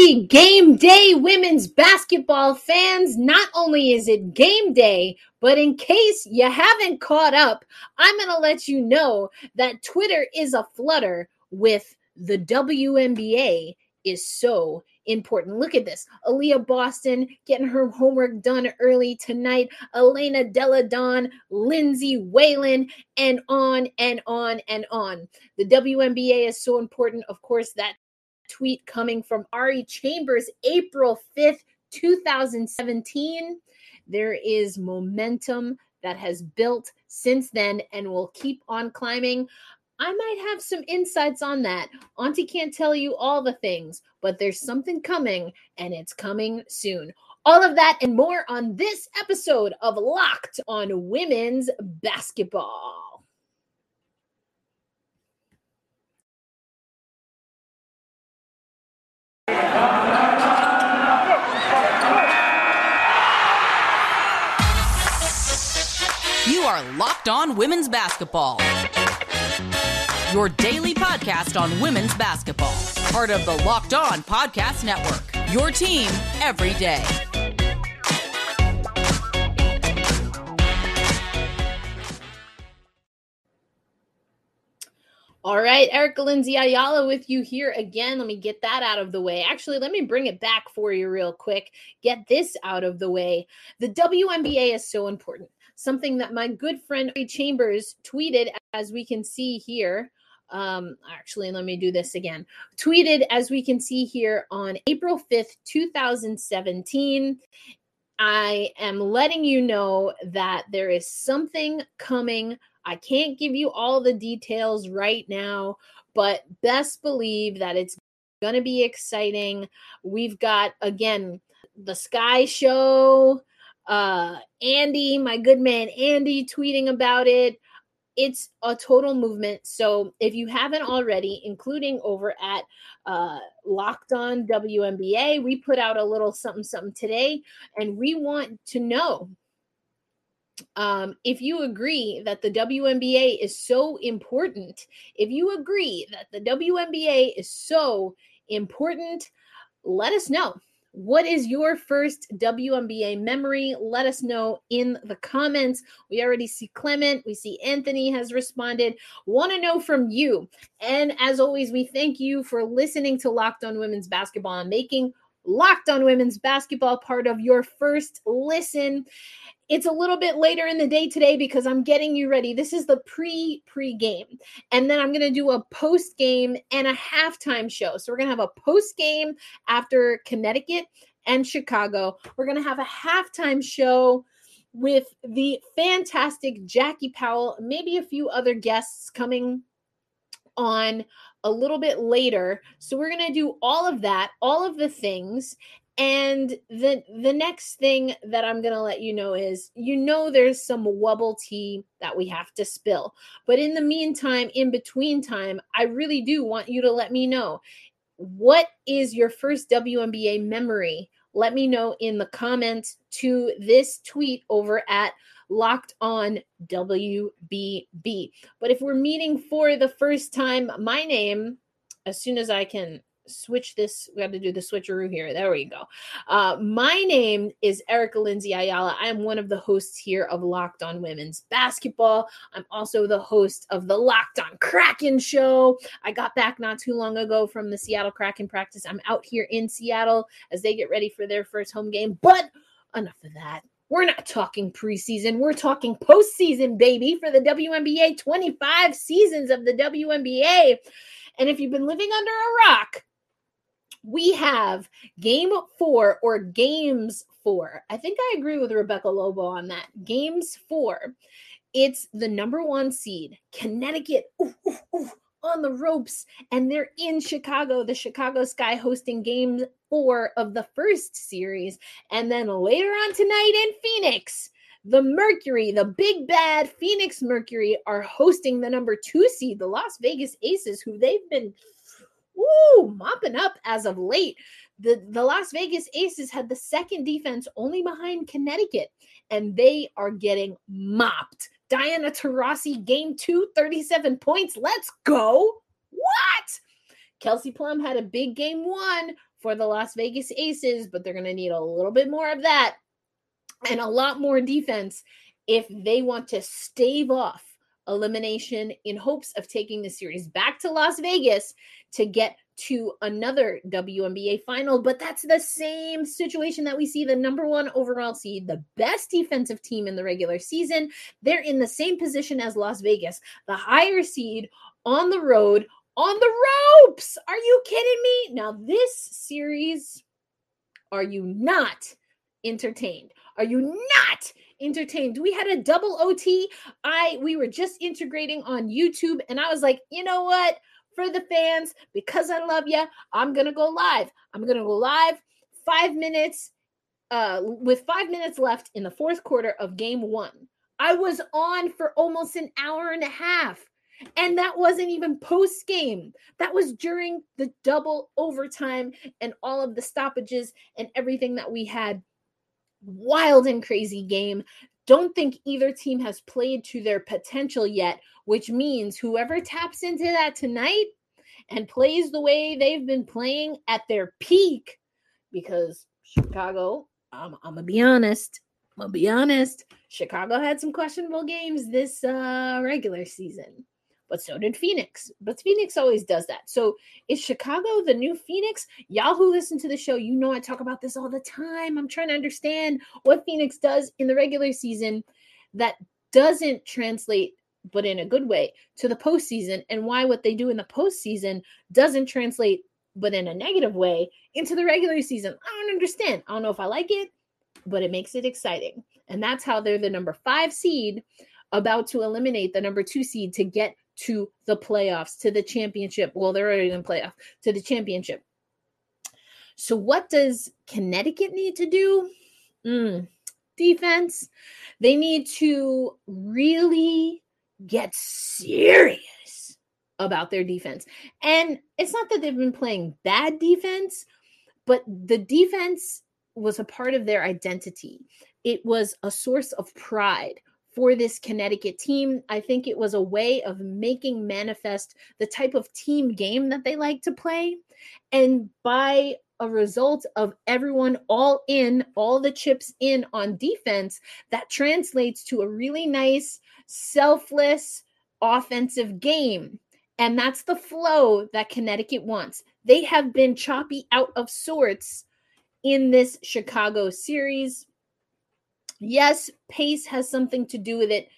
Happy game day, women's basketball fans. Not only is it game day, but in case you haven't caught up, I'm going to let you know that Twitter is a flutter with the WNBA is so important. Look at this. Aliyah Boston getting her homework done early tonight. Elena Delle Donne, Lindsay Whalen, and on and on and on. The WNBA is so important. Of course, that tweet coming from Ari Chambers, April 5th, 2017. There is momentum that has built since then and will keep on climbing. I might have some insights on that. Auntie can't tell you all the things, but there's something coming and it's coming soon. All of that and more on this episode of Locked on Women's Basketball. You are Locked On Women's Basketball. Your daily podcast on women's basketball. Part of the Locked On Podcast Network. Your team every day. All right, Erica Lindsay Ayala with you here again. Let me get that out of the way. Actually, let me bring it back for you real quick. Get this out of the way. The WNBA is so important. Something that my good friend Chambers tweeted, as we can see here. Um, actually, let me do this again. Tweeted, as we can see here, on April 5th, 2017. I am letting you know that there is something coming I can't give you all the details right now, but best believe that it's going to be exciting. We've got, again, the Sky Show, uh, Andy, my good man Andy, tweeting about it. It's a total movement. So if you haven't already, including over at uh, Locked On WNBA, we put out a little something something today, and we want to know um, if you agree that the WNBA is so important, if you agree that the WNBA is so important, let us know. What is your first WNBA memory? Let us know in the comments. We already see Clement, we see Anthony has responded. Want to know from you. And as always, we thank you for listening to Locked On Women's Basketball and making Locked On Women's Basketball part of your first listen. It's a little bit later in the day today because I'm getting you ready. This is the pre pre game. And then I'm going to do a post game and a halftime show. So we're going to have a post game after Connecticut and Chicago. We're going to have a halftime show with the fantastic Jackie Powell, maybe a few other guests coming on a little bit later. So we're going to do all of that, all of the things. And the the next thing that I'm gonna let you know is you know there's some wubble tea that we have to spill. But in the meantime, in between time, I really do want you to let me know what is your first WNBA memory? Let me know in the comments to this tweet over at Locked On WBB. But if we're meeting for the first time, my name, as soon as I can switch this. We got to do the switcheroo here. There we go. Uh, my name is Erica Lindsay Ayala. I am one of the hosts here of Locked On Women's Basketball. I'm also the host of the Locked On Kraken show. I got back not too long ago from the Seattle Kraken practice. I'm out here in Seattle as they get ready for their first home game. But enough of that. We're not talking preseason. We're talking postseason, baby, for the WNBA 25 seasons of the WNBA. And if you've been living under a rock, we have game four or games four. I think I agree with Rebecca Lobo on that. Games four. It's the number one seed, Connecticut. Ooh, ooh, ooh, on the ropes, and they're in Chicago, the Chicago Sky hosting game four of the first series. And then later on tonight in Phoenix, the Mercury, the big bad Phoenix Mercury, are hosting the number two seed, the Las Vegas Aces, who they've been woo, mopping up as of late. The, the Las Vegas Aces had the second defense only behind Connecticut, and they are getting mopped. Diana Taurasi, game two, 37 points. Let's go. What? Kelsey Plum had a big game one for the Las Vegas Aces, but they're going to need a little bit more of that and a lot more defense if they want to stave off elimination in hopes of taking the series back to Las Vegas to get to another WNBA final. But that's the same situation that we see the number one overall seed, the best defensive team in the regular season. They're in the same position as Las Vegas, the higher seed on the road, on the ropes. Are you kidding me? Now, this series, are you not entertained? Are you not entertained. We had a double OT. I we were just integrating on YouTube and I was like, "You know what? For the fans, because I love you, I'm to go live. I'm to go live 5 minutes uh with 5 minutes left in the fourth quarter of game 1. I was on for almost an hour and a half. And that wasn't even post game. That was during the double overtime and all of the stoppages and everything that we had wild and crazy game. Don't think either team has played to their potential yet, which means whoever taps into that tonight and plays the way they've been playing at their peak, because Chicago, I'm, I'm gonna be honest, I'm gonna be honest, Chicago had some questionable games this uh, regular season but so did Phoenix. But Phoenix always does that. So is Chicago the new Phoenix? Y'all who listen to the show, you know I talk about this all the time. I'm trying to understand what Phoenix does in the regular season that doesn't translate, but in a good way, to the postseason, and why what they do in the postseason doesn't translate, but in a negative way, into the regular season. I don't understand. I don't know if I like it, but it makes it exciting. And that's how they're the number five seed about to eliminate the number two seed to get to the playoffs, to the championship. Well, they're already in playoff, to the championship. So, what does Connecticut need to do? Mm, defense. They need to really get serious about their defense. And it's not that they've been playing bad defense, but the defense was a part of their identity. It was a source of pride for this Connecticut team. I think it was a way of making manifest the type of team game that they like to play. And by a result of everyone all in, all the chips in on defense, that translates to a really nice, selfless offensive game. And that's the flow that Connecticut wants. They have been choppy out of sorts in this Chicago series. Yes, pace has something to do with it,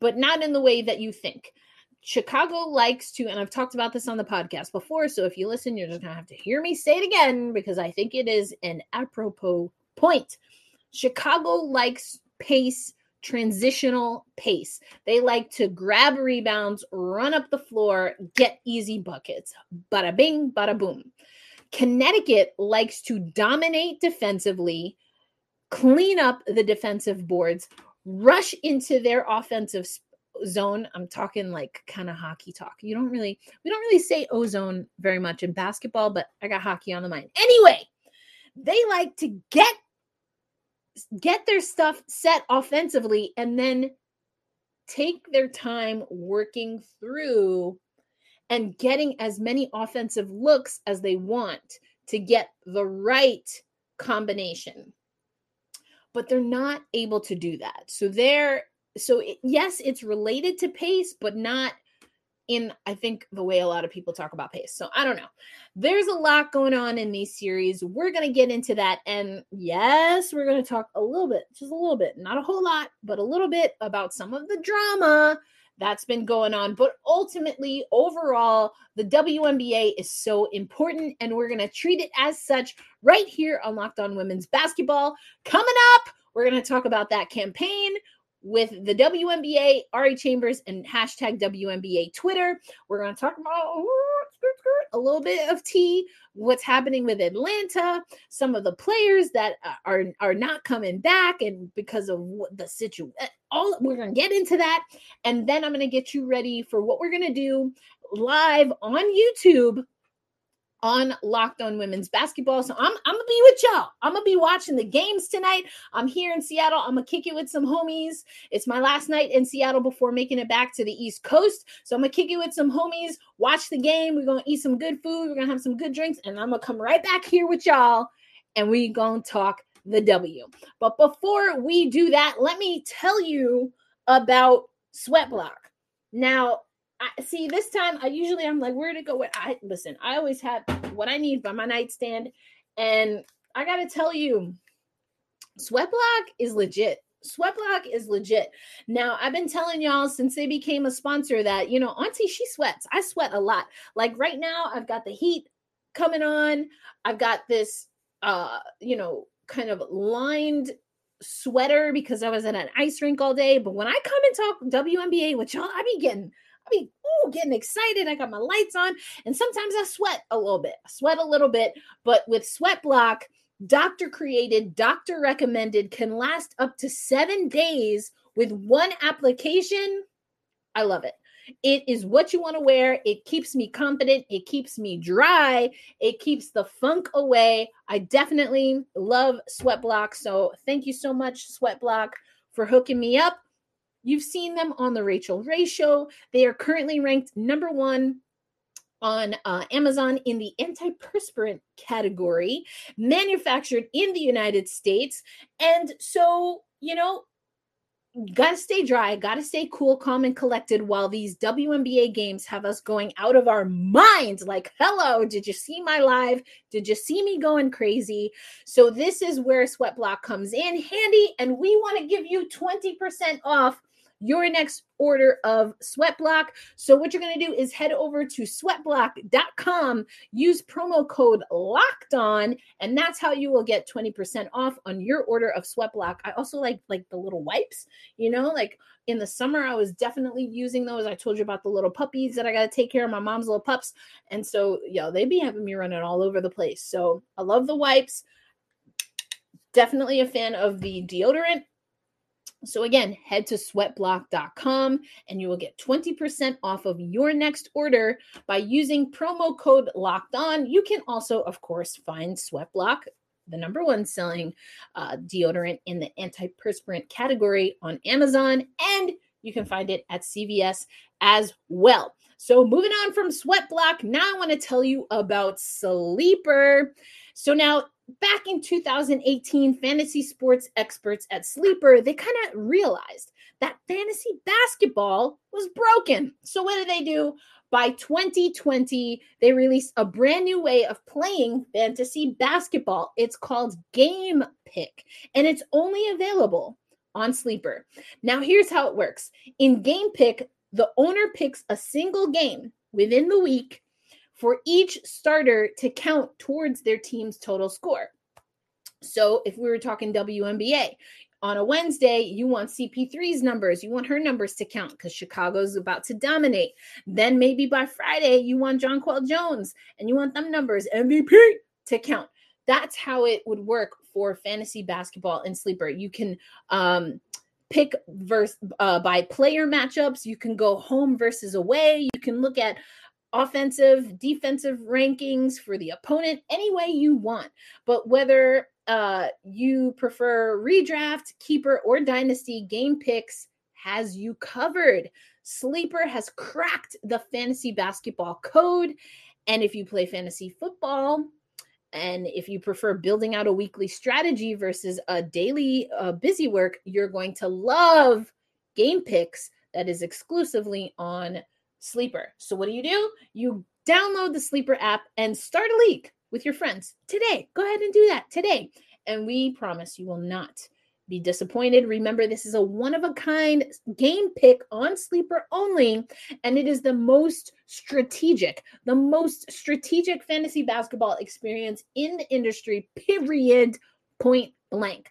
but not in the way that you think. Chicago likes to, and I've talked about this on the podcast before. So if you listen, you're just going to have to hear me say it again because I think it is an apropos point. Chicago likes pace, transitional pace. They like to grab rebounds, run up the floor, get easy buckets. Bada bing, bada boom. Connecticut likes to dominate defensively, clean up the defensive boards, rush into their offensive zone. I'm talking like kind of hockey talk. You don't really, we don't really say O-zone very much in basketball, but I got hockey on the mind. Anyway, they like to get get their stuff set offensively and then take their time working through and getting as many offensive looks as they want to get the right combination but they're not able to do that. So they're so it, yes, it's related to pace, but not in I think the way a lot of people talk about pace. So I don't know. There's a lot going on in these series. We're going to get into that and yes, we're going to talk a little bit, just a little bit, not a whole lot, but a little bit about some of the drama that's been going on. But ultimately, overall, the WNBA is so important, and we're going to treat it as such right here on Locked On Women's Basketball. Coming up, we're going to talk about that campaign with the WNBA, Ari Chambers, and hashtag WNBA Twitter. We're going to talk about a little bit of tea, what's happening with Atlanta, some of the players that uh, are are not coming back, and because of the situation. Eh, all we're going to get into that, and then I'm going to get you ready for what we're going to do live on YouTube on Locked On Women's Basketball. So I'm, I'm gonna be with y'all. I'm gonna be watching the games tonight. I'm here in Seattle. I'm gonna kick it with some homies. It's my last night in Seattle before making it back to the East Coast. So I'm gonna kick it with some homies, watch the game. We're gonna eat some good food. We're gonna have some good drinks, and I'm gonna come right back here with y'all, and we gonna talk the W. But before we do that, let me tell you about Sweatblock. Now, I see this time I usually I'm like, where to go? What I listen, I always have what I need by my nightstand. And I gotta tell you, Sweatblock is legit. Sweatblock is legit. Now, I've been telling y'all since they became a sponsor that, you know, Auntie, she sweats. I sweat a lot. Like right now, I've got the heat coming on. I've got this uh, you know, kind of lined sweater because I was at an ice rink all day. But when I come and talk WNBA with y'all, I be getting I be ooh, getting excited. I got my lights on, and sometimes I sweat a little bit. I sweat a little bit, but with Sweat Block, doctor created, doctor recommended, can last up to seven days with one application. I love it. It is what you want to wear. It keeps me confident. It keeps me dry. It keeps the funk away. I definitely love Sweat Block. So thank you so much, Sweat Block, for hooking me up. You've seen them on the Rachael Ray show. They are currently ranked number one on uh, Amazon in the antiperspirant category, manufactured in the United States. And so, you know, gotta stay dry, gotta stay cool, calm, and collected while these WNBA games have us going out of our minds. Like, hello, did you see my live? Did you see me going crazy? So, this is where Sweat Block comes in handy, and we want to give you 20% off your next order of Sweatblock. So what you're going to do is head over to sweatblock.com, use promo code locked on, and that's how you will get 20% off on your order of Sweatblock. I also like like the little wipes, you know, like in the summer I was definitely using those. I told you about the little puppies that I got to take care of my mom's little pups. And so, yo, they be having me running all over the place. So, I love the wipes. Definitely a fan of the deodorant so again, head to sweatblock.com and you will get 20% off of your next order by using promo code locked on. You can also, of course, find Sweatblock, the number one selling uh, deodorant in the antiperspirant category on Amazon, and you can find it at CVS as well. So moving on from Sweatblock, now I want to tell you about Sleeper. So now back in 2018, fantasy sports experts at Sleeper, they kind of realized that fantasy basketball was broken. So what did they do? By 2020, they released a brand new way of playing fantasy basketball. It's called Game Pick, and it's only available on Sleeper. Now, here's how it works in Game Pick, the owner picks a single game within the week for each starter to count towards their team's total score. So if we were talking WNBA, on a Wednesday, you want CP3's numbers. You want her numbers to count because Chicago's about to dominate. Then maybe by Friday, you want Jonquel Jones and you want them numbers, MVP, to count. That's how it would work for fantasy basketball and sleeper. You can um, pick verse uh, by player matchups. You can go home versus away. You can look at offensive, defensive rankings for the opponent any way you want. But whether uh, you prefer redraft, keeper, or dynasty, game picks has you covered. Sleeper has cracked the fantasy basketball code. And if you play fantasy football, and if you prefer building out a weekly strategy versus a daily uh, busy work, you're going to love game picks that is exclusively on Sleeper. So what do you do? You download the Sleeper app and start a league with your friends today. Go ahead and do that today. And we promise you will not be disappointed. Remember, this is a one of a kind game pick on sleeper only, and it is the most strategic, the most strategic fantasy basketball experience in the industry, period, point blank.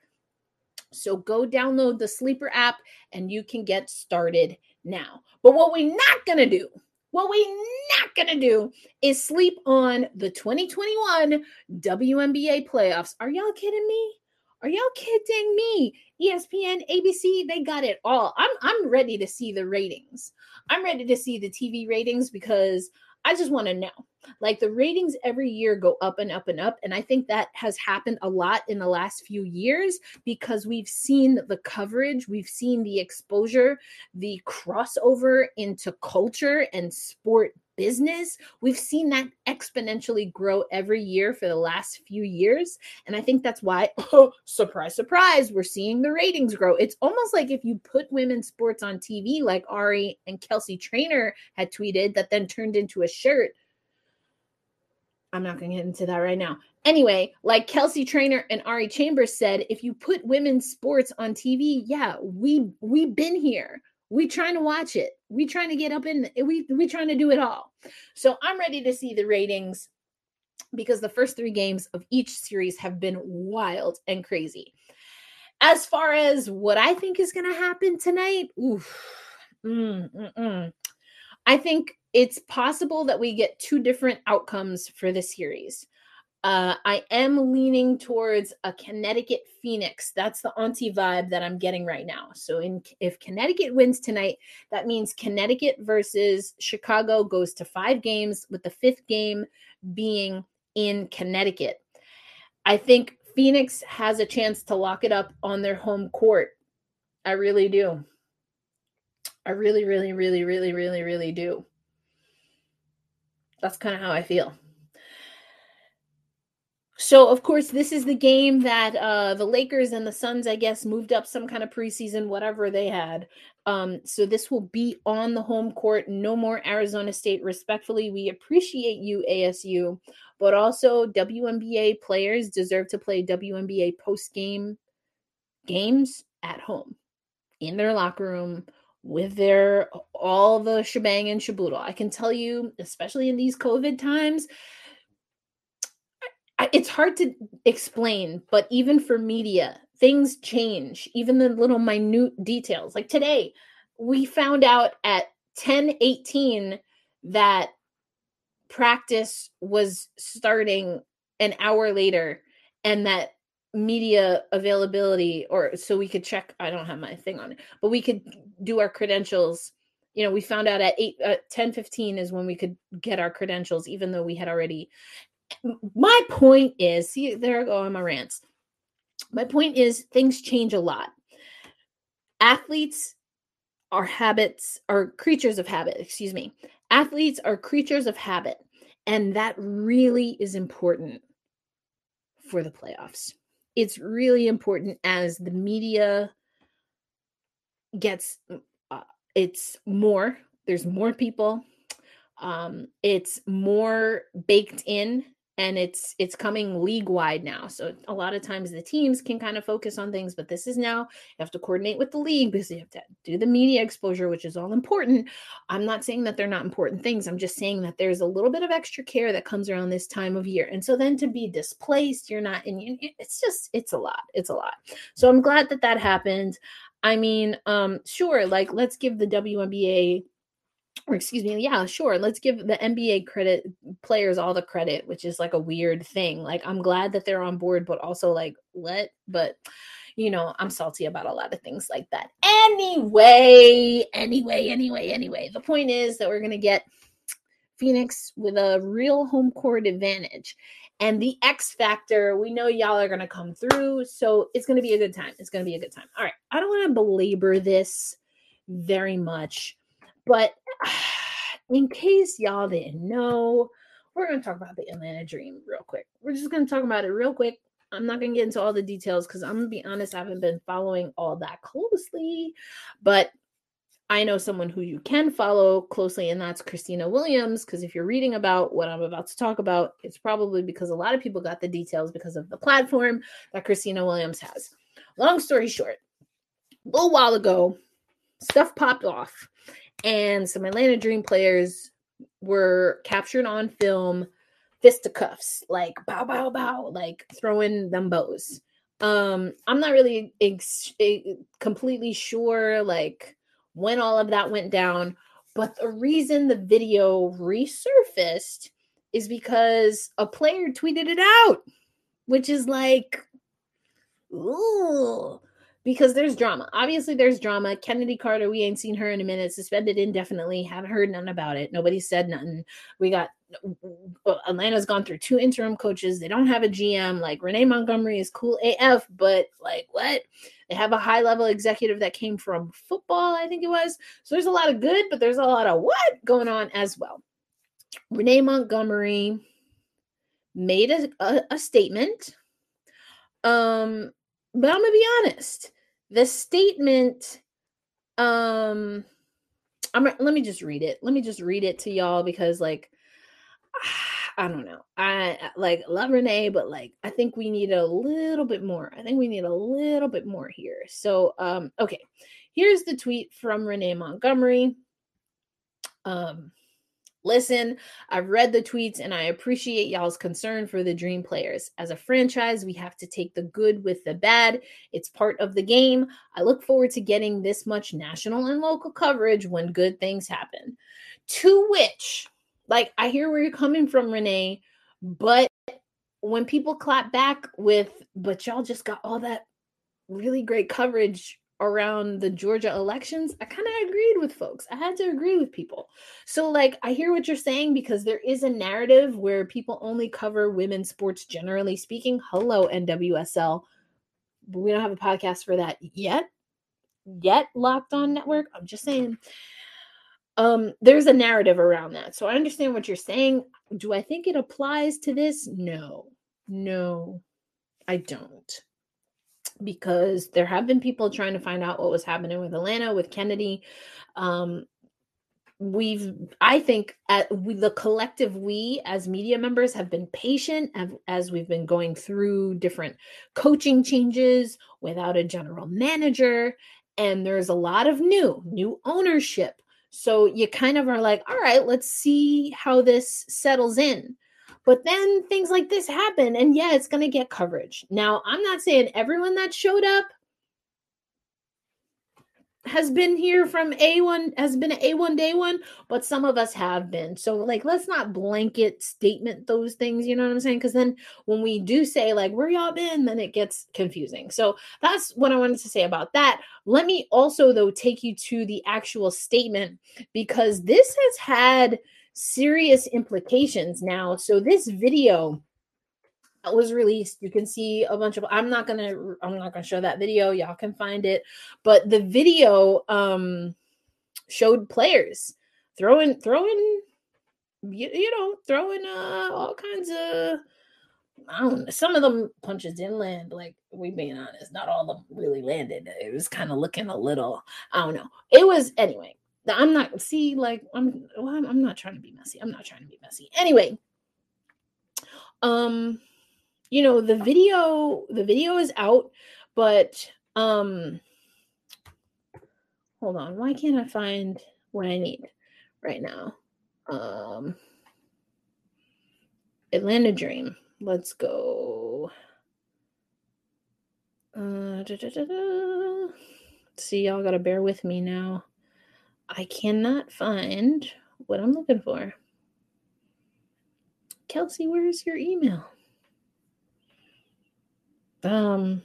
So go download the sleeper app and you can get started now. But what we're not going to do, what we're not going to do is sleep on the 2021 WNBA playoffs. Are y'all kidding me? Are y'all kidding me? ESPN, ABC, they got it all. I'm I'm ready to see the ratings. I'm ready to see the TV ratings because I just want to know. Like the ratings every year go up and up and up. And I think that has happened a lot in the last few years because we've seen the coverage, we've seen the exposure, the crossover into culture and sport business. We've seen that exponentially grow every year for the last few years. And I think that's why, oh, surprise, surprise, we're seeing the ratings grow. It's almost like if you put women's sports on TV, like Ari and Kelsey Trainor had tweeted, that then turned into a shirt. I'm not going to get into that right now. Anyway, like Kelsey Trainor and Ari Chambers said, if you put women's sports on TV, yeah, we we've been here we trying to watch it. We trying to get up in we we trying to do it all. So i'm ready to see the ratings because the first three games of each series have been wild and crazy. As far as what i think is going to happen tonight oof, mm, i think it's possible that we get two different outcomes for the series uh, I am leaning towards a Connecticut Phoenix. That's the auntie vibe that I'm getting right now. So, in if Connecticut wins tonight, that means Connecticut versus Chicago goes to five games, with the fifth game being in Connecticut. I think Phoenix has a chance to lock it up on their home court. I really do. I really, really, really, really, really, really do. That's kind of how I feel. So, of course, this is the game that uh, the Lakers and the Suns, I guess, moved up some kind of preseason, whatever they had. Um, so, this will be on the home court. No more Arizona State. Respectfully, we appreciate you, ASU, but also WNBA players deserve to play WNBA post game games at home in their locker room with their all the shebang and shaboodle. I can tell you, especially in these COVID times, it's hard to explain, but even for media, things change, even the little minute details. Like today, we found out at 10:18 that practice was starting an hour later and that media availability or so we could check I don't have my thing on it, but we could do our credentials you know we found out at 8 uh, 10 15 is when we could get our credentials even though we had already my point is see there I go on my rants. My point is things change a lot. Athletes are habits are creatures of habit, excuse me. Athletes are creatures of habit and that really is important for the playoffs. It's really important as the media gets uh, it's more there's more people um it's more baked in and it's it's coming league wide now. So a lot of times the teams can kind of focus on things but this is now you have to coordinate with the league because you have to do the media exposure which is all important. I'm not saying that they're not important things. I'm just saying that there's a little bit of extra care that comes around this time of year. And so then to be displaced you're not in it's just it's a lot. It's a lot. So i'm glad that that happened. I mean um sure like let's give the WNBA or excuse me, yeah, sure. Let's give the NBA credit players all the credit, which is like a weird thing. Like I'm glad that they're on board, but also like what? But you know, I'm salty about a lot of things like that. Anyway, anyway, anyway, anyway. The point is that we're gonna get Phoenix with a real home court advantage. And the X factor, we know y'all are gonna come through. So it's gonna be a good time. It's gonna be a good time. All right. I don't want to belabor this very much but in case y'all didn't know, we're going to talk about the Atlanta Dream real quick. We're just going to talk about it real quick. I'm not going to get into all the details because I'm going to be honest, I haven't been following all that closely. But I know someone who you can follow closely, and that's Khristina Williams. Because if you're reading about what I'm about to talk about, it's probably because a lot of people got the details because of the platform that Khristina Williams has. Long story short, a little while ago, stuff popped off and some Atlanta Dream players were captured on film fisticuffs, like bow bow bow, like throwing them bows. Um, I'm not really ex- completely sure like when all of that went down, but the reason the video resurfaced is because a player tweeted it out, which is like, ooh, because there's drama. Obviously, there's drama. Chennedy Carter, we ain't seen her in a minute, suspended indefinitely. Haven't heard nothing about it. Nobody said nothing. We got Atlanta's gone through two interim coaches. They don't have a GM. Like Renee Montgomery is cool AF, but like what? They have a high level executive that came from football, I think it was. So there's a lot of good, but there's a lot of what going on as well. Renee Montgomery made a, a, a statement. Um, but I'm gonna be honest. The statement, um, I'm let me just read it. Let me just read it to y'all because like I don't know. I like love Renee, but like I think we need a little bit more. I think we need a little bit more here. So um okay. Here's the tweet from Renee Montgomery. Um Listen, I've read the tweets and I appreciate y'all's concern for the Dream players. As a franchise, we have to take the good with the bad. It's part of the game. I look forward to getting this much national and local coverage when good things happen. To which, like, I hear where you're coming from, Renee, but when people clap back with, but y'all just got all that really great coverage around the Georgia elections, I kind of agreed with folks. I had to agree with people. So, like, I hear what you're saying because there is a narrative where people only cover women's sports, generally speaking. Hello, NWSL. But we don't have a podcast for that yet. Yet, Locked On Network. I'm just saying. Um, there's a narrative around that. So I understand what you're saying. Do I think it applies to this? No. No, I don't because there have been people trying to find out what was happening with Atlanta with Chennedy. Um, we've i think at we, the collective we as media members have been patient as, as we've been going through different coaching changes without a general manager and there's a lot of new new ownership so you kind of are like all right let's see how this settles in but then things like this happen, and yeah, it's going to get coverage. Now, I'm not saying everyone that showed up has been here from A1 has been A1 day one, but some of us have been. So like let's not blanket statement those things, you know what I'm saying? Cuz then when we do say like where y'all been, then it gets confusing. So that's what I wanted to say about that. Let me also though take you to the actual statement because this has had serious implications now. So this video that was released you can see a bunch of i'm not gonna i'm not gonna show that video y'all can find it but the video um showed players throwing throwing you, you know throwing uh all kinds of I don't know. Some of them punches didn't land. Like we being honest, not all of them really landed. It was kind of looking a little. I don't know. It was anyway. I'm not see like I'm well, I'm, I'm not trying to be messy. I'm not trying to be messy. Anyway, um you know, the video the video is out, but um hold on. Why can't I find what I need right now? Um Atlanta Dream. Let's go. Uh, See, y'all gotta bear with me now. I cannot find what I'm looking for. Kelsey, where's your email? Um,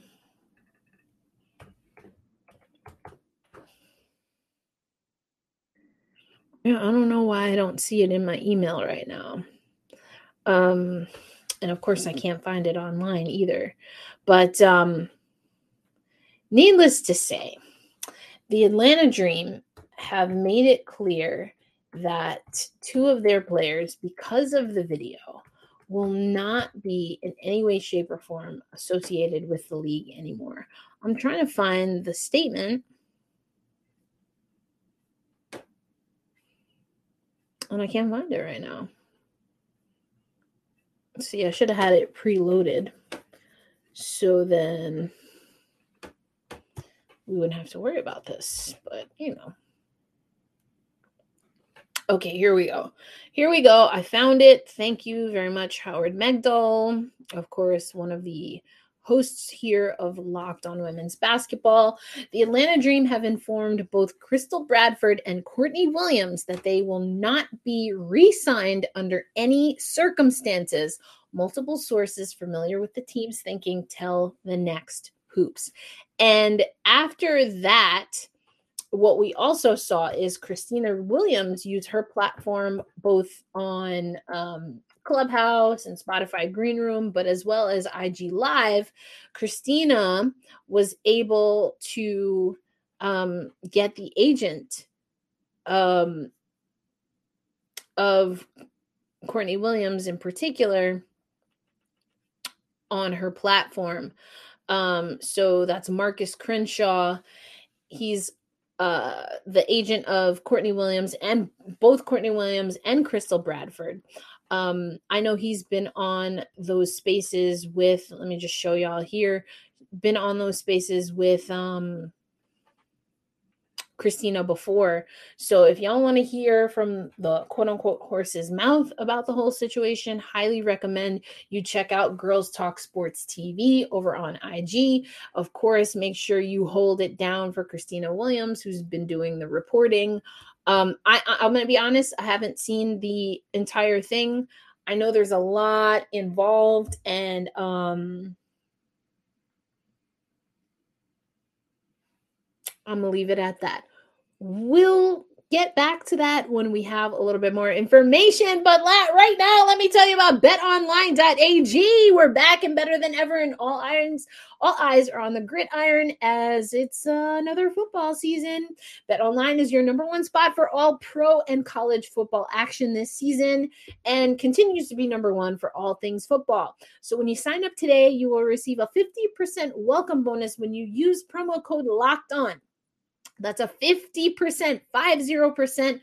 yeah, I don't know why I don't see it in my email right now. Um, and of course, I can't find it online either. But um, needless to say, the Atlanta Dream have made it clear that two of their players, because of the video, will not be in any way, shape, or form associated with the league anymore. I'm trying to find the statement. And I can't find it right now. See, I should have had it preloaded. So then we wouldn't have to worry about this. But, you know. Okay, here we go. Here we go. I found it. Thank you very much, Howard Megdal. Of course, one of the hosts here of Locked on Women's Basketball. The Atlanta Dream have informed both Crystal Bradford and Courtney Williams that they will not be re signed under any circumstances. Multiple sources familiar with the team's thinking tell the next hoops. And after that, what we also saw is Khristina Williams use her platform both on um, Clubhouse and Spotify Green Room, but as well as IG Live. Khristina was able to um, get the agent um, of Courtney Williams in particular on her platform. Um, so that's Marcus Crenshaw. He's uh, the agent of Courtney Williams and both Courtney Williams and Crystal Bradford. Um, I know he's been on those spaces with, let me just show y'all here, been on those spaces with um Khristina before. So if y'all want to hear from the quote unquote horse's mouth about the whole situation, highly recommend you check out Girls Talk Sports TV over on IG. Of course, make sure you hold it down for Khristina Williams, who's been doing the reporting. Um, I, I'm going to be honest, I haven't seen the entire thing. I know there's a lot involved, and um, I'm to leave it at that. We'll get back to that when we have a little bit more information. But right now, let me tell you about betonline.ag. We're back and better than ever, and all irons, all eyes are on the gridiron as it's uh, another football season. BetOnline is your number one spot for all pro and college football action this season and continues to be number one for all things football. So when you sign up today, you will receive a 50% welcome bonus when you use promo code locked on. That's a 50%, 50%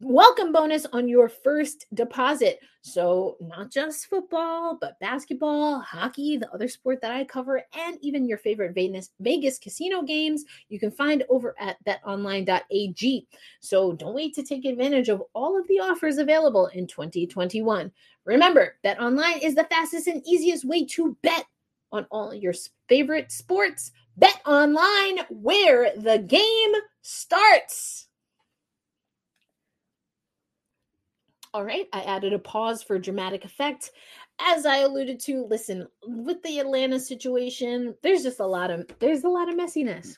welcome bonus on your first deposit. So, not just football, but basketball, hockey, the other sport that I cover, and even your favorite Vegas, Vegas casino games, you can find over at betonline.ag. So, don't wait to take advantage of all of the offers available in 2021. Remember, BetOnline is the fastest and easiest way to bet on all your favorite sports Bet online where the game starts. All right, I added a pause for dramatic effect. As I alluded to, listen, with the Atlanta situation, there's just a lot of there's a lot of messiness.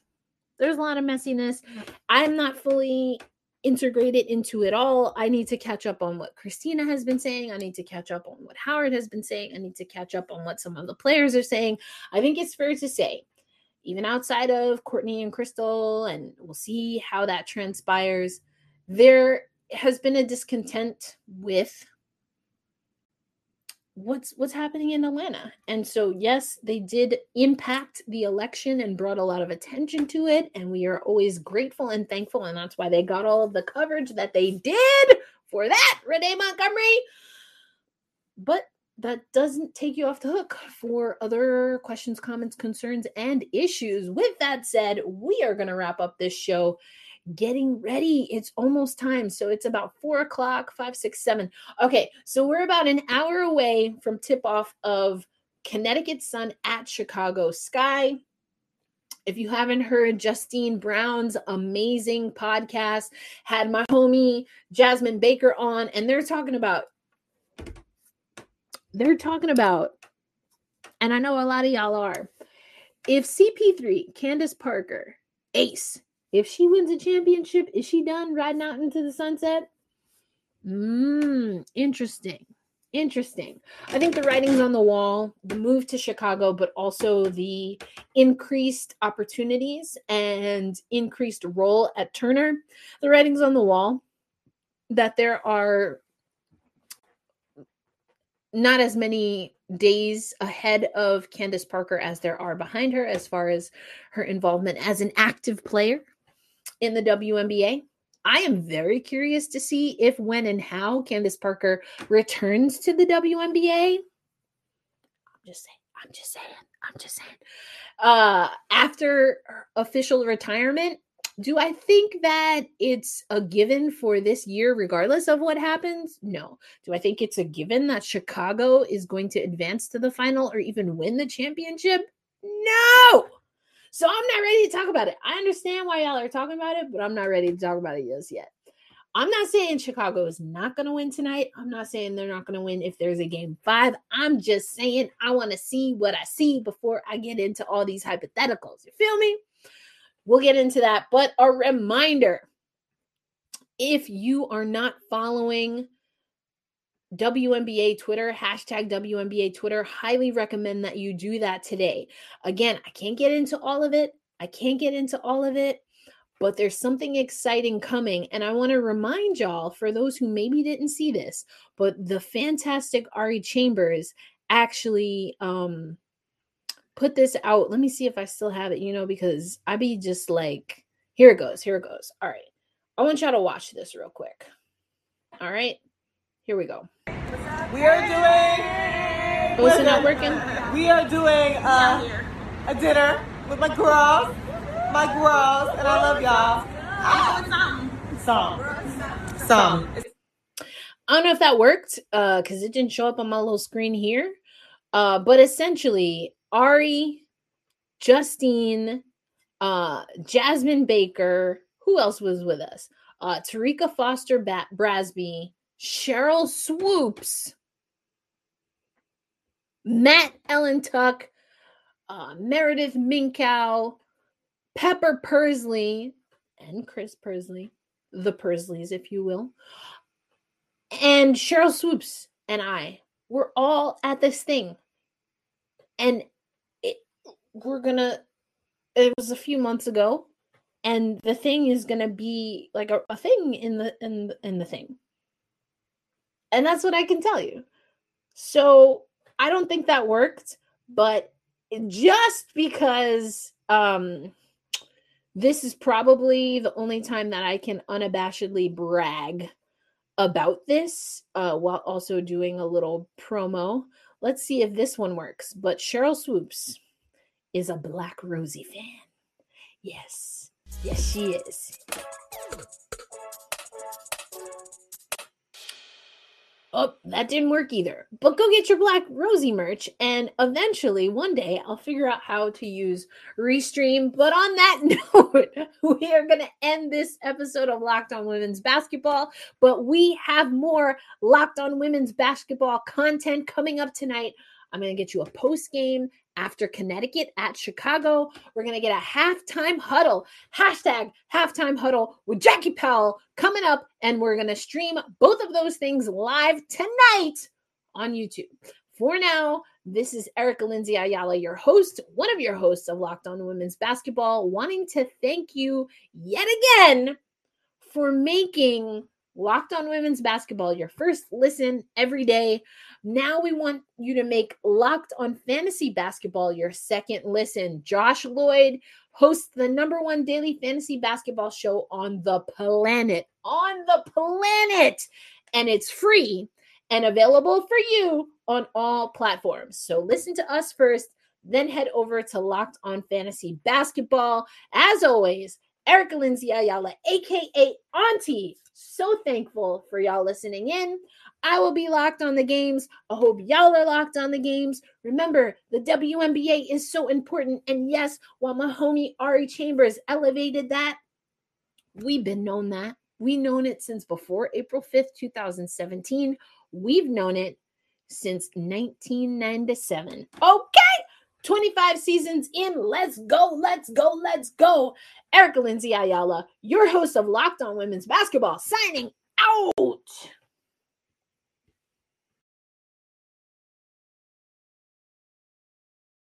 There's a lot of messiness. I'm not fully integrated into it all. I need to catch up on what Khristina has been saying. I need to catch up on what Howard has been saying. I need to catch up on what some of the players are saying. I think it's fair to say even outside of Courtney and Crystal, and we'll see how that transpires. There has been a discontent with what's what's happening in Atlanta. And so yes, they did impact the election and brought a lot of attention to it and we are always grateful and thankful and that's why they got all of the coverage that they did for that, Renee Montgomery. But that doesn't take you off the hook for other questions, comments, concerns, and issues. With that said, we are going to wrap up this show getting ready. It's almost time. So it's about four o'clock, five, six, seven. Okay. So we're about an hour away from tip off of Connecticut Sun at Chicago Sky. If you haven't heard Justine Brown's amazing podcast, had my homie Jasmine Baker on, and they're talking about they're talking about, and I know a lot of y'all are, if CP3, Candace Parker, ace, if she wins a championship, is she done riding out into the sunset? Mmm, interesting. Interesting. I think the writing's on the wall, the move to Chicago, but also the increased opportunities and increased role at Turner. The writing's on the wall that there are not as many days ahead of Candace Parker as there are behind her as far as her involvement as an active player in the WNBA. I am very curious to see if, when, and how Candace Parker returns to the WNBA. I'm just saying. I'm just saying. I'm just saying. Uh, after official retirement, do I think that it's a given for this year, regardless of what happens? No. Do I think it's a given that Chicago is going to advance to the final or even win the championship? No. So I'm not ready to talk about it. I understand why y'all are talking about it, but I'm not ready to talk about it just yet. I'm not saying Chicago is not going to win tonight. I'm not saying they're not going to win if there's a game five. I'm just saying I want to see what I see before I get into all these hypotheticals. You feel me? We'll get into that. But a reminder if you are not following WNBA Twitter, hashtag WNBA Twitter, highly recommend that you do that today. Again, I can't get into all of it. I can't get into all of it, but there's something exciting coming. And I want to remind y'all, for those who maybe didn't see this, but the fantastic Ari Chambers actually um put this out. Let me see if I still have it, you know, because I be just like, here it goes, here it goes. All right. I want y'all to watch this real quick. All right. Here we go. We are doing. Oh, is it not working? We are doing uh, a dinner with my girls, my girls, and I love y'all. Ah. Some. Some. I don't know if that worked because uh, it didn't show up on my little screen here. Uh, but essentially, Ari, Justine, uh, Jasmine Baker, who else was with us? Uh, Terrika Foster Bat- Brasby, Cheryl Swoopes, Matt Ellentuck, uh, Meredith Minkow, Pepper Persley, and Chris Persley, the Persleys, if you will, and Cheryl Swoopes and I were all at this thing. And we're gonna, it was a few months ago, and the thing is gonna be like a, a thing in the in the, in the thing and that's what I can tell you. So I don't think that worked, but just because um this is probably the only time that I can unabashedly brag about this uh, while also doing a little promo. Let's see if this one works. But cheryl Swoopes is a Black Rosie fan. Yes, yes, she is. Oh, that didn't work either. But go get your Black Rosie merch, and eventually, one day, I'll figure out how to use Restream. But on that note, we are going to end this episode of Locked On Women's Basketball. But we have more Locked On Women's Basketball content coming up tonight. I'm going to get you a post game after Connecticut at Chicago. We're going to get a halftime huddle, hashtag halftime huddle with Jackie Powell coming up. And we're going to stream both of those things live tonight on YouTube. For now, this is Erica Lindsay Ayala, your host, one of your hosts of Locked On Women's Basketball, wanting to thank you yet again for making Locked On Women's Basketball your first listen every day. Now we want you to make Locked on Fantasy Basketball your second listen. Josh Lloyd hosts the number one daily fantasy basketball show on the planet. On the planet. And it's free and available for you on all platforms. So listen to us first, then head over to Locked on Fantasy Basketball. As always, Erica Lindsay Ayala, aka Auntie. So thankful for y'all listening in. I will be locked on the games. I hope y'all are locked on the games. Remember, the WNBA is so important. And yes, while my homie Ari Chambers elevated that, we've been known that. We've known it since before April 5th, 2017. We've known it since 1997. Okay. 25 seasons in. Let's go, let's go, let's go. Erica Lindsay Ayala, your host of Locked On Women's Basketball, signing out.